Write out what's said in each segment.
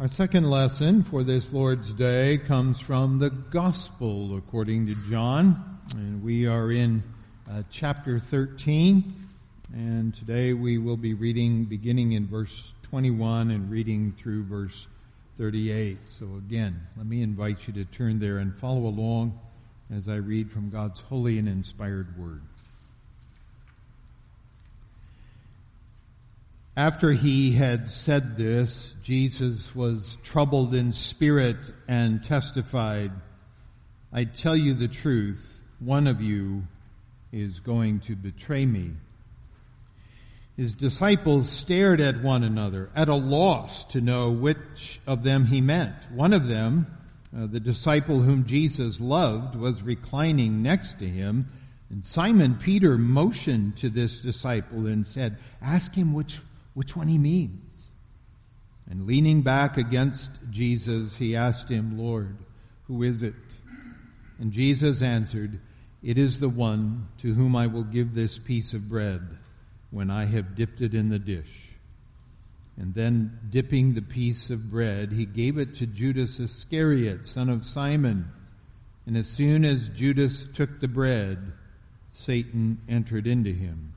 Our second lesson for this Lord's Day comes from the Gospel according to John, and we are in uh, chapter 13, and today we will be reading beginning in verse 21 and reading through verse 38. So again, let me invite you to turn there and follow along as I read from God's holy and inspired word. After he had said this, Jesus was troubled in spirit and testified, I tell you the truth, one of you is going to betray me. His disciples stared at one another, at a loss to know which of them he meant. One of them, uh, the disciple whom Jesus loved, was reclining next to him, and Simon Peter motioned to this disciple and said, Ask him which which one he means. And leaning back against Jesus, he asked him, Lord, who is it? And Jesus answered, It is the one to whom I will give this piece of bread when I have dipped it in the dish. And then dipping the piece of bread, he gave it to Judas Iscariot, son of Simon. And as soon as Judas took the bread, Satan entered into him.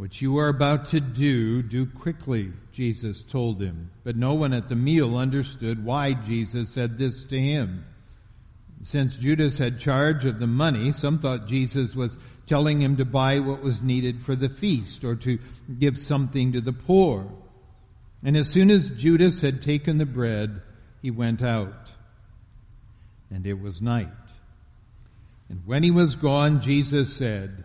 What you are about to do, do quickly, Jesus told him. But no one at the meal understood why Jesus said this to him. Since Judas had charge of the money, some thought Jesus was telling him to buy what was needed for the feast or to give something to the poor. And as soon as Judas had taken the bread, he went out. And it was night. And when he was gone, Jesus said,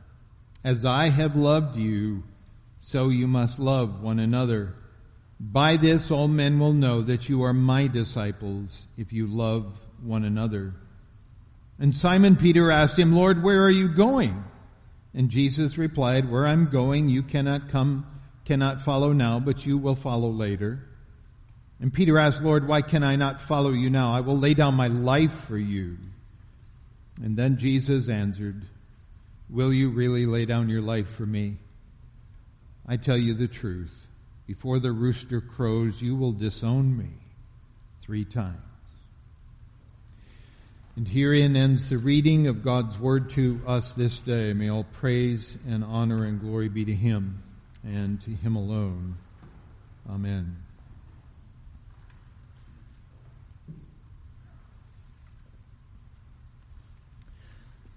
As I have loved you, so you must love one another. By this all men will know that you are my disciples if you love one another. And Simon Peter asked him, Lord, where are you going? And Jesus replied, Where I'm going, you cannot come, cannot follow now, but you will follow later. And Peter asked, Lord, why can I not follow you now? I will lay down my life for you. And then Jesus answered, Will you really lay down your life for me? I tell you the truth. Before the rooster crows, you will disown me three times. And herein ends the reading of God's word to us this day. May all praise and honor and glory be to him and to him alone. Amen.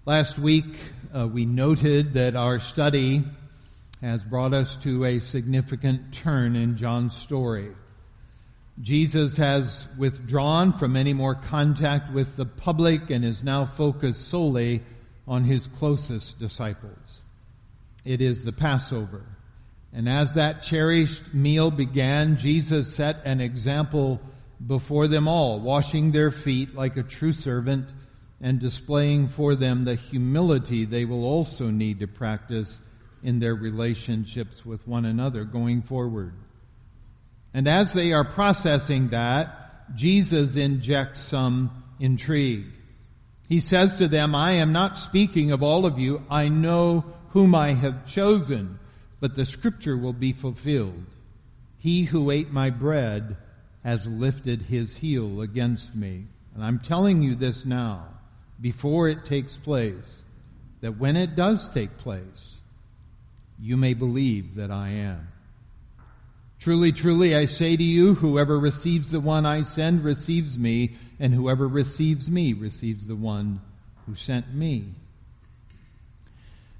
Last week, uh, we noted that our study has brought us to a significant turn in John's story. Jesus has withdrawn from any more contact with the public and is now focused solely on his closest disciples. It is the Passover. And as that cherished meal began, Jesus set an example before them all, washing their feet like a true servant and displaying for them the humility they will also need to practice in their relationships with one another going forward. And as they are processing that, Jesus injects some intrigue. He says to them, I am not speaking of all of you. I know whom I have chosen, but the scripture will be fulfilled. He who ate my bread has lifted his heel against me. And I'm telling you this now before it takes place, that when it does take place, you may believe that I am. Truly, truly, I say to you, whoever receives the one I send receives me, and whoever receives me receives the one who sent me.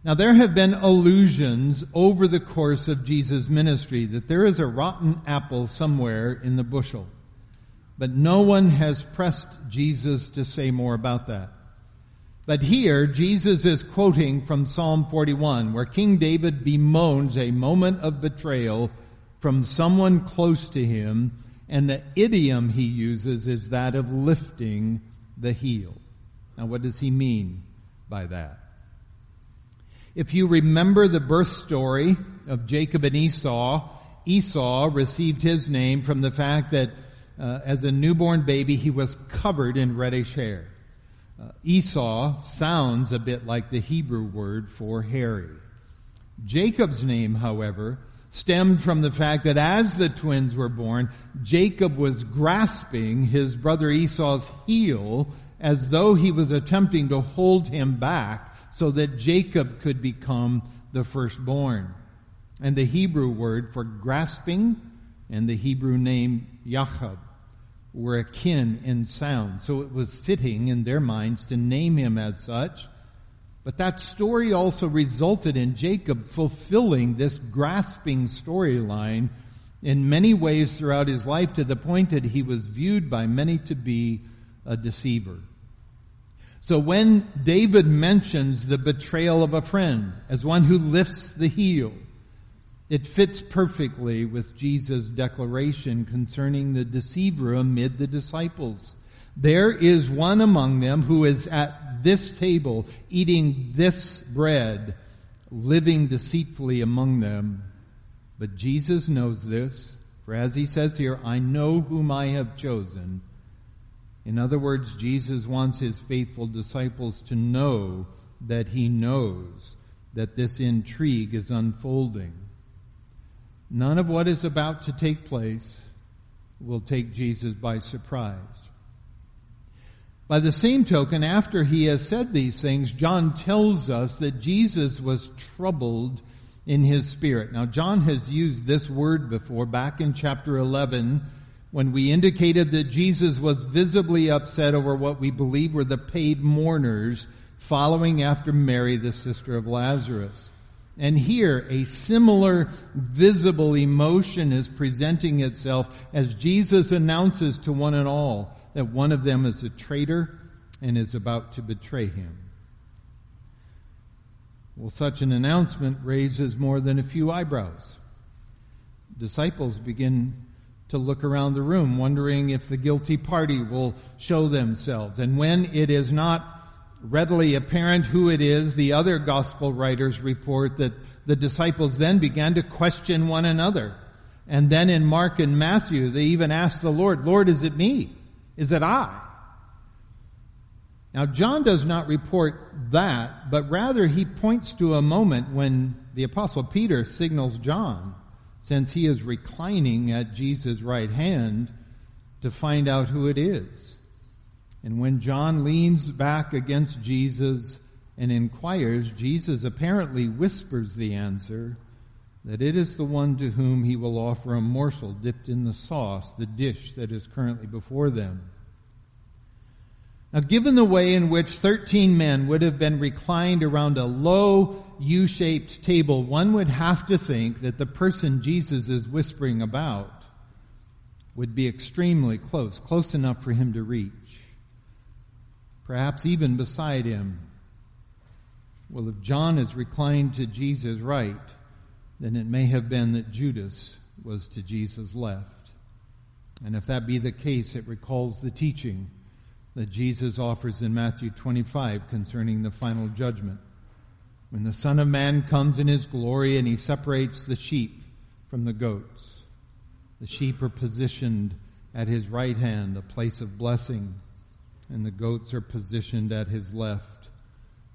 Now there have been allusions over the course of Jesus' ministry that there is a rotten apple somewhere in the bushel. But no one has pressed Jesus to say more about that. But here, Jesus is quoting from Psalm 41, where King David bemoans a moment of betrayal from someone close to him, And the idiom he uses is that of lifting the heel. Now what does he mean by that? If you remember the birth story of Jacob and Esau, Esau received his name from the fact that uh, as a newborn baby he was covered in reddish hair. Uh, Esau sounds a bit like the Hebrew word for hairy. Jacob's name, however, stemmed from the fact that as the twins were born, Jacob was grasping his brother Esau's heel as though he was attempting to hold him back so that Jacob could become the firstborn. And the Hebrew word for grasping and the Hebrew name Yachab were akin in sound. So it was fitting in their minds to name him as such. But that story also resulted in Jacob fulfilling this grasping storyline in many ways throughout his life to the point that he was viewed by many to be a deceiver. So when David mentions the betrayal of a friend as one who lifts the heel, it fits perfectly with Jesus' declaration concerning the deceiver amid the disciples. There is one among them who is at this table eating this bread, living deceitfully among them. But Jesus knows this, for as he says here, I know whom I have chosen in other words, Jesus wants his faithful disciples to know that he knows that this intrigue is unfolding. None of what is about to take place will take Jesus by surprise. By the same token, after he has said these things, John tells us that Jesus was troubled in his spirit. Now, John has used this word before back in chapter 11 when we indicated that Jesus was visibly upset over what we believe were the paid mourners following after Mary, the sister of Lazarus. And here, a similar visible emotion is presenting itself as Jesus announces to one and all that one of them is a traitor and is about to betray him. Well, such an announcement raises more than a few eyebrows. Disciples begin to look around the room, wondering if the guilty party will show themselves. And when it is not readily apparent who it is, the other gospel writers report that the disciples then began to question one another. And then in Mark and Matthew, they even asked the Lord, Lord, is it me? Is it I? Now, John does not report that, but rather he points to a moment when the apostle Peter signals John since he is reclining at Jesus' right hand to find out who it is. And when John leans back against Jesus and inquires, Jesus apparently whispers the answer that it is the one to whom he will offer a morsel dipped in the sauce, the dish that is currently before them. Now, given the way in which 13 men would have been reclined around a low U-shaped table, one would have to think that the person Jesus is whispering about would be extremely close, close enough for him to reach. Perhaps even beside him. Well, if John is reclined to Jesus' right, then it may have been that Judas was to Jesus' left. And if that be the case, it recalls the teaching that Jesus offers in Matthew 25 concerning the final judgment. When the Son of Man comes in his glory and he separates the sheep from the goats, the sheep are positioned at his right hand, a place of blessing, and the goats are positioned at his left,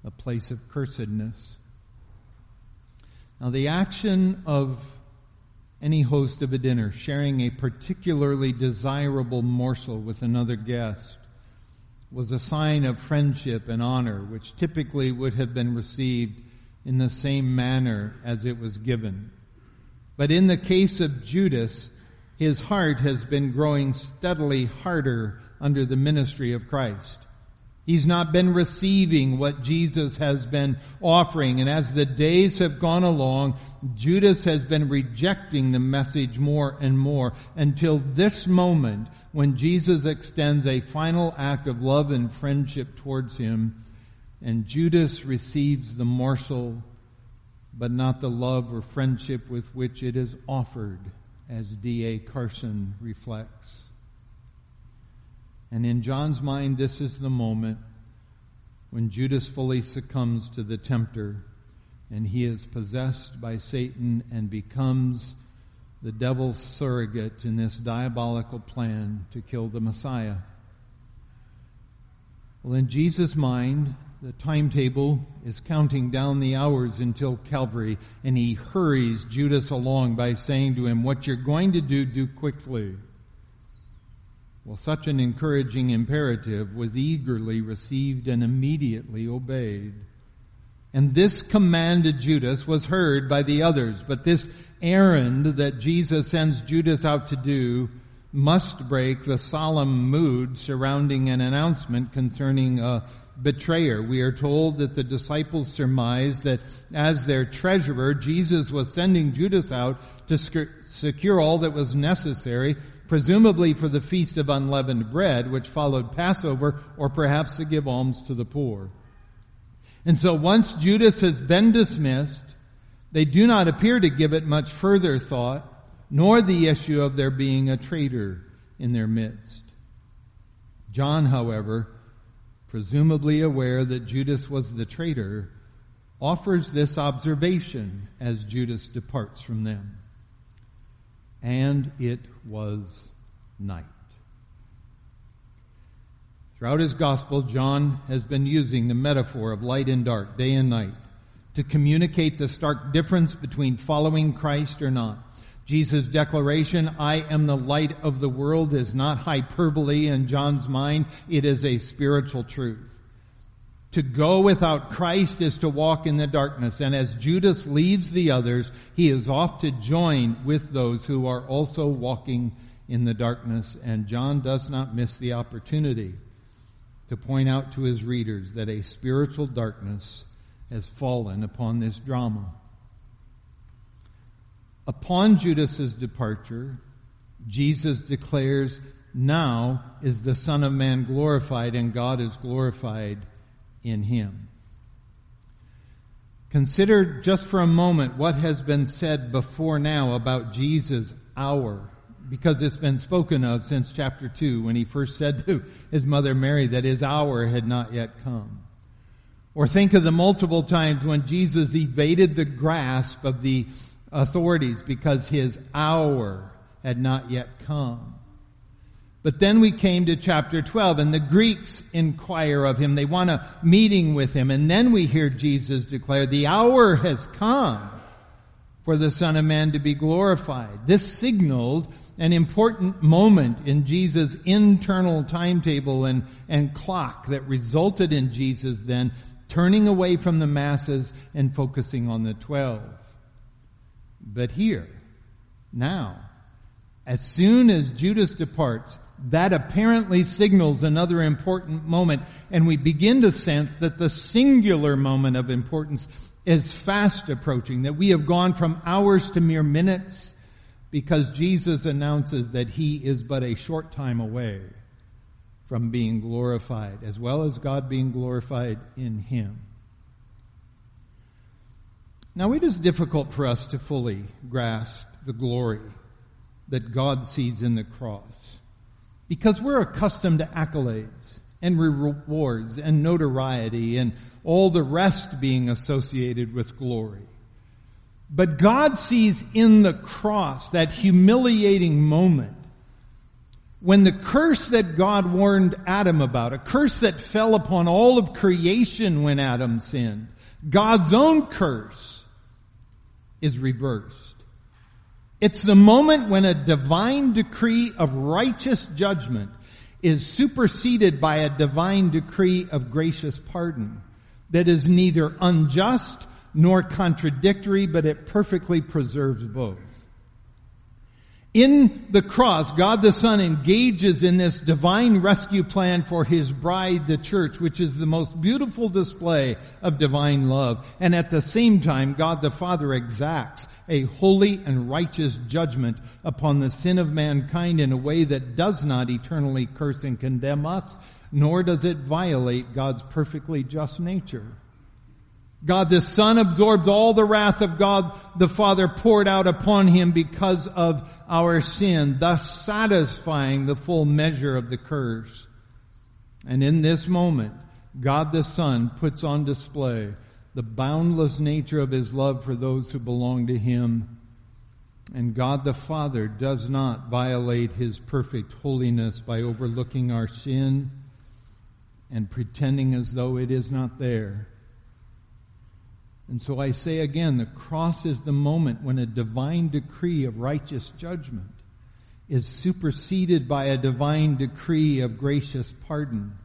a place of cursedness. Now, the action of any host of a dinner sharing a particularly desirable morsel with another guest was a sign of friendship and honor, which typically would have been received in the same manner as it was given. But in the case of Judas, his heart has been growing steadily harder under the ministry of Christ. He's not been receiving what Jesus has been offering. And as the days have gone along, Judas has been rejecting the message more and more until this moment when Jesus extends a final act of love and friendship towards him and Judas receives the morsel, but not the love or friendship with which it is offered as D.A. Carson reflects. And in John's mind, this is the moment when Judas fully succumbs to the tempter and he is possessed by Satan and becomes the devil's surrogate in this diabolical plan to kill the Messiah. Well, in Jesus' mind, the timetable is counting down the hours until Calvary, and he hurries Judas along by saying to him, What you're going to do, do quickly. Well, such an encouraging imperative was eagerly received and immediately obeyed. And this command to Judas was heard by the others, but this errand that Jesus sends Judas out to do must break the solemn mood surrounding an announcement concerning a betrayer. We are told that the disciples surmised that as their treasurer, Jesus was sending Judas out to secure all that was necessary presumably for the feast of unleavened bread, which followed Passover, or perhaps to give alms to the poor. And so once Judas has been dismissed, they do not appear to give it much further thought, nor the issue of there being a traitor in their midst. John, however, presumably aware that Judas was the traitor, offers this observation as Judas departs from them and it was night. Throughout his gospel, John has been using the metaphor of light and dark, day and night, to communicate the stark difference between following Christ or not. Jesus' declaration, I am the light of the world, is not hyperbole in John's mind. It is a spiritual truth. To go without Christ is to walk in the darkness. And as Judas leaves the others, he is off to join with those who are also walking in the darkness. And John does not miss the opportunity to point out to his readers that a spiritual darkness has fallen upon this drama. Upon Judas's departure, Jesus declares, now is the Son of Man glorified and God is glorified in him. Consider just for a moment what has been said before now about Jesus' hour, because it's been spoken of since chapter 2 when he first said to his mother Mary that his hour had not yet come. Or think of the multiple times when Jesus evaded the grasp of the authorities because his hour had not yet come. But then we came to chapter 12 and the Greeks inquire of him. They want a meeting with him. And then we hear Jesus declare, the hour has come for the Son of Man to be glorified. This signaled an important moment in Jesus' internal timetable and, and clock that resulted in Jesus then turning away from the masses and focusing on the twelve. But here, now, as soon as Judas departs, that apparently signals another important moment, and we begin to sense that the singular moment of importance is fast approaching, that we have gone from hours to mere minutes, because Jesus announces that he is but a short time away from being glorified, as well as God being glorified in him. Now it is difficult for us to fully grasp the glory that God sees in the cross because we're accustomed to accolades and rewards and notoriety and all the rest being associated with glory. But God sees in the cross that humiliating moment when the curse that God warned Adam about, a curse that fell upon all of creation when Adam sinned, God's own curse is reversed. It's the moment when a divine decree of righteous judgment is superseded by a divine decree of gracious pardon that is neither unjust nor contradictory, but it perfectly preserves both. In the cross, God the Son engages in this divine rescue plan for His bride, the church, which is the most beautiful display of divine love. And at the same time, God the Father exacts a holy and righteous judgment upon the sin of mankind in a way that does not eternally curse and condemn us, nor does it violate God's perfectly just nature. God the Son absorbs all the wrath of God the Father poured out upon him because of our sin, thus satisfying the full measure of the curse. And in this moment, God the Son puts on display the boundless nature of his love for those who belong to him. And God the Father does not violate his perfect holiness by overlooking our sin and pretending as though it is not there. And so I say again, the cross is the moment when a divine decree of righteous judgment is superseded by a divine decree of gracious pardon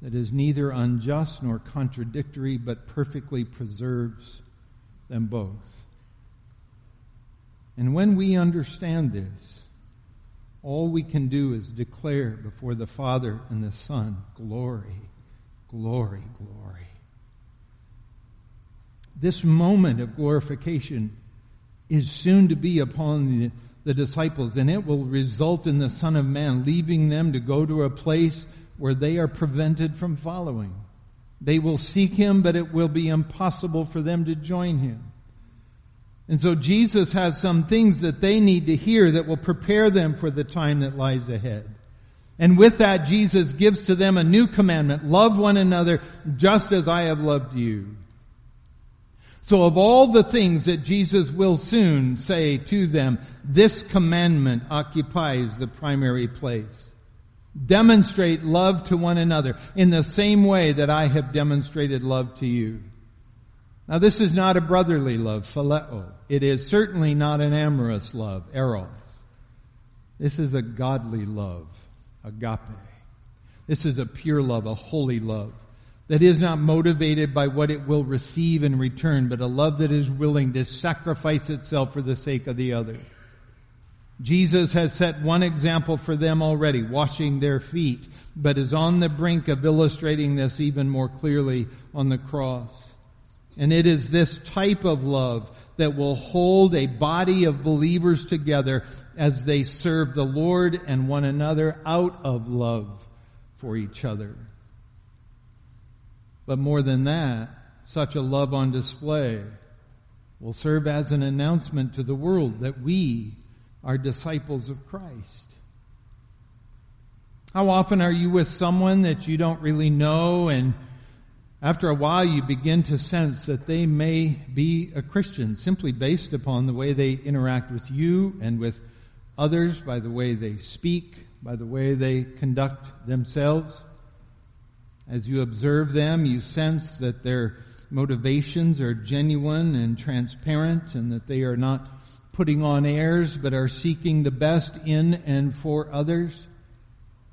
that is neither unjust nor contradictory, but perfectly preserves them both. And when we understand this, all we can do is declare before the Father and the Son, glory, glory, glory. This moment of glorification is soon to be upon the, the disciples, and it will result in the Son of Man leaving them to go to a place where they are prevented from following. They will seek him, but it will be impossible for them to join him. And so Jesus has some things that they need to hear that will prepare them for the time that lies ahead. And with that, Jesus gives to them a new commandment. Love one another just as I have loved you. So of all the things that Jesus will soon say to them, this commandment occupies the primary place. Demonstrate love to one another in the same way that I have demonstrated love to you. Now this is not a brotherly love, phileo. It is certainly not an amorous love, eros. This is a godly love, agape. This is a pure love, a holy love that is not motivated by what it will receive in return, but a love that is willing to sacrifice itself for the sake of the other. Jesus has set one example for them already, washing their feet, but is on the brink of illustrating this even more clearly on the cross. And it is this type of love that will hold a body of believers together as they serve the Lord and one another out of love for each other. But more than that, such a love on display will serve as an announcement to the world that we are disciples of Christ. How often are you with someone that you don't really know and after a while you begin to sense that they may be a Christian simply based upon the way they interact with you and with others, by the way they speak, by the way they conduct themselves? As you observe them, you sense that their motivations are genuine and transparent and that they are not putting on airs but are seeking the best in and for others.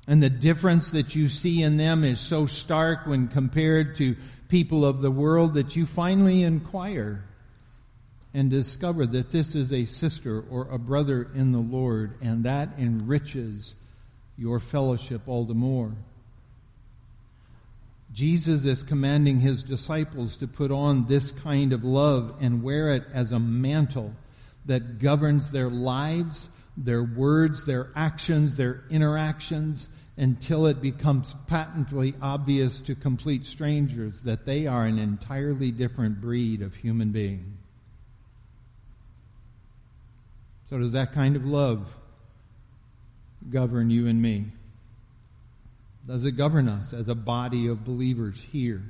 And the difference that you see in them is so stark when compared to people of the world that you finally inquire and discover that this is a sister or a brother in the Lord and that enriches your fellowship all the more. Jesus is commanding his disciples to put on this kind of love and wear it as a mantle that governs their lives, their words, their actions, their interactions, until it becomes patently obvious to complete strangers that they are an entirely different breed of human being. So does that kind of love govern you and me? Does it govern us as a body of believers here?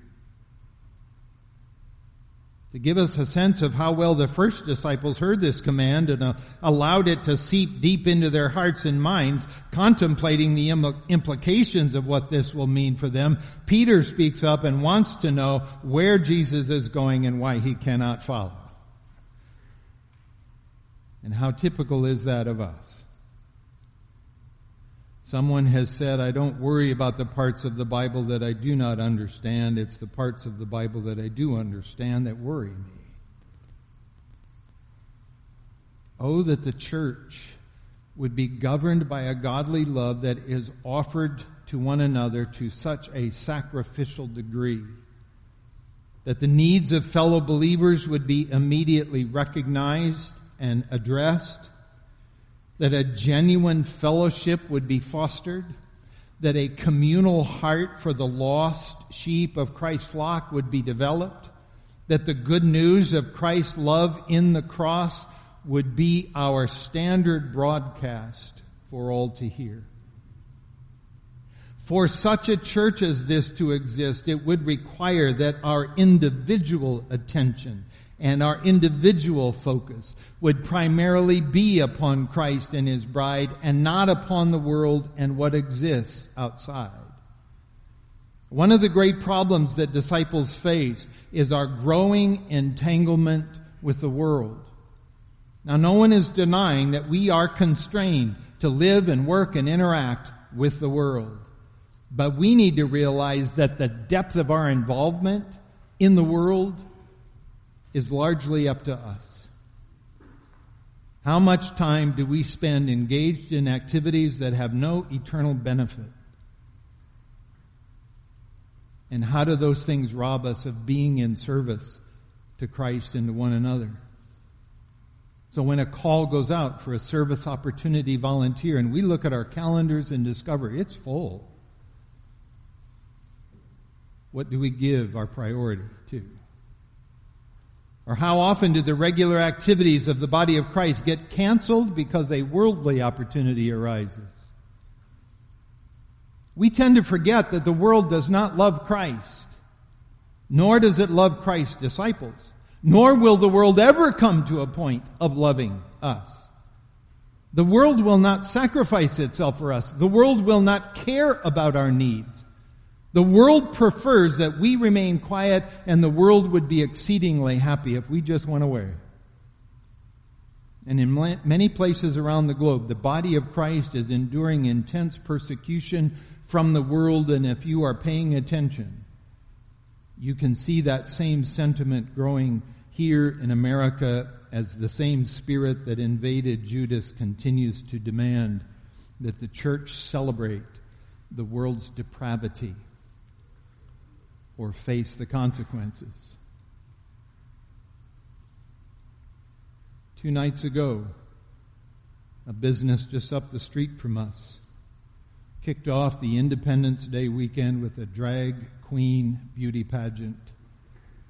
To give us a sense of how well the first disciples heard this command and uh, allowed it to seep deep into their hearts and minds, contemplating the Im- implications of what this will mean for them, Peter speaks up and wants to know where Jesus is going and why he cannot follow. And how typical is that of us? Someone has said, I don't worry about the parts of the Bible that I do not understand. It's the parts of the Bible that I do understand that worry me. Oh, that the church would be governed by a godly love that is offered to one another to such a sacrificial degree that the needs of fellow believers would be immediately recognized and addressed that a genuine fellowship would be fostered, that a communal heart for the lost sheep of Christ's flock would be developed, that the good news of Christ's love in the cross would be our standard broadcast for all to hear. For such a church as this to exist, it would require that our individual attention and our individual focus would primarily be upon Christ and His bride and not upon the world and what exists outside. One of the great problems that disciples face is our growing entanglement with the world. Now no one is denying that we are constrained to live and work and interact with the world. But we need to realize that the depth of our involvement in the world is largely up to us. How much time do we spend engaged in activities that have no eternal benefit? And how do those things rob us of being in service to Christ and to one another? So when a call goes out for a service opportunity volunteer and we look at our calendars and discover it's full, what do we give our priority to? Or how often do the regular activities of the body of Christ get canceled because a worldly opportunity arises? We tend to forget that the world does not love Christ, nor does it love Christ's disciples, nor will the world ever come to a point of loving us. The world will not sacrifice itself for us. The world will not care about our needs. The world prefers that we remain quiet and the world would be exceedingly happy if we just went away. And in many places around the globe, the body of Christ is enduring intense persecution from the world and if you are paying attention, you can see that same sentiment growing here in America as the same spirit that invaded Judas continues to demand that the church celebrate the world's depravity or face the consequences. Two nights ago, a business just up the street from us kicked off the Independence Day weekend with a drag queen beauty pageant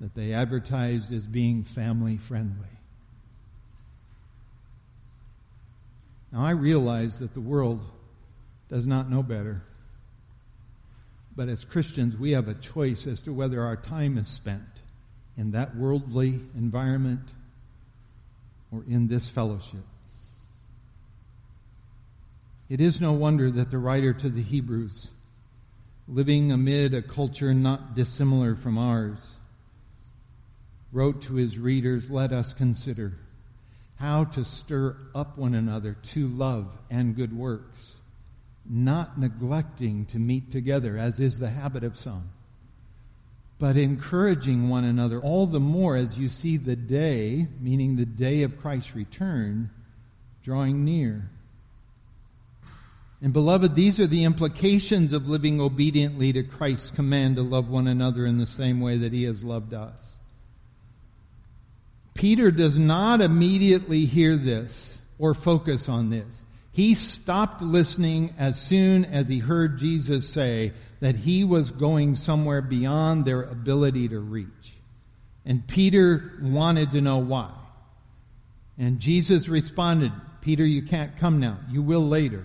that they advertised as being family friendly. Now I realize that the world does not know better. But as Christians, we have a choice as to whether our time is spent in that worldly environment or in this fellowship. It is no wonder that the writer to the Hebrews, living amid a culture not dissimilar from ours, wrote to his readers, Let us consider how to stir up one another to love and good works not neglecting to meet together, as is the habit of some, but encouraging one another all the more as you see the day, meaning the day of Christ's return, drawing near. And beloved, these are the implications of living obediently to Christ's command to love one another in the same way that he has loved us. Peter does not immediately hear this or focus on this. He stopped listening as soon as he heard Jesus say that he was going somewhere beyond their ability to reach. And Peter wanted to know why. And Jesus responded, Peter, you can't come now. You will later.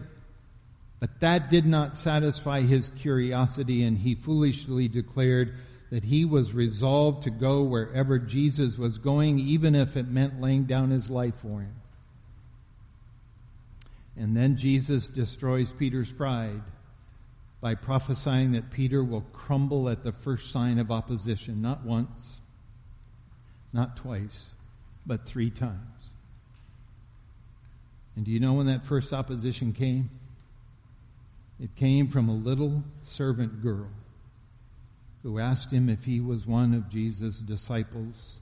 But that did not satisfy his curiosity and he foolishly declared that he was resolved to go wherever Jesus was going, even if it meant laying down his life for him. And then Jesus destroys Peter's pride by prophesying that Peter will crumble at the first sign of opposition, not once, not twice, but three times. And do you know when that first opposition came? It came from a little servant girl who asked him if he was one of Jesus' disciples,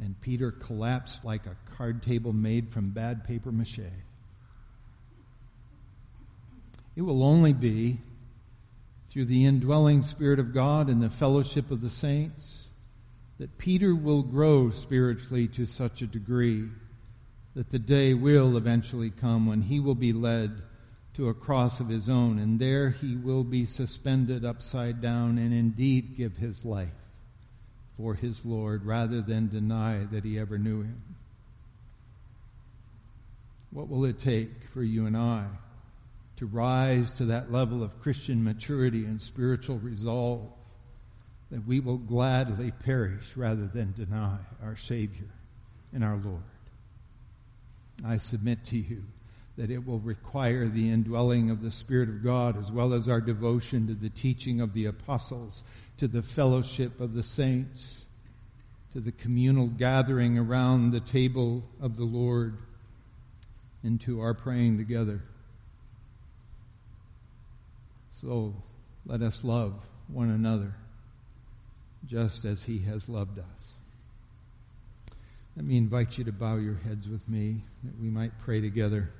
and Peter collapsed like a card table made from bad paper mache. It will only be through the indwelling Spirit of God and the fellowship of the saints that Peter will grow spiritually to such a degree that the day will eventually come when he will be led to a cross of his own, and there he will be suspended upside down and indeed give his life for his Lord rather than deny that he ever knew him? What will it take for you and I to rise to that level of Christian maturity and spiritual resolve that we will gladly perish rather than deny our Savior and our Lord? I submit to you that it will require the indwelling of the Spirit of God as well as our devotion to the teaching of the apostles, to the fellowship of the saints, to the communal gathering around the table of the Lord, and to our praying together. So let us love one another just as he has loved us. Let me invite you to bow your heads with me that we might pray together.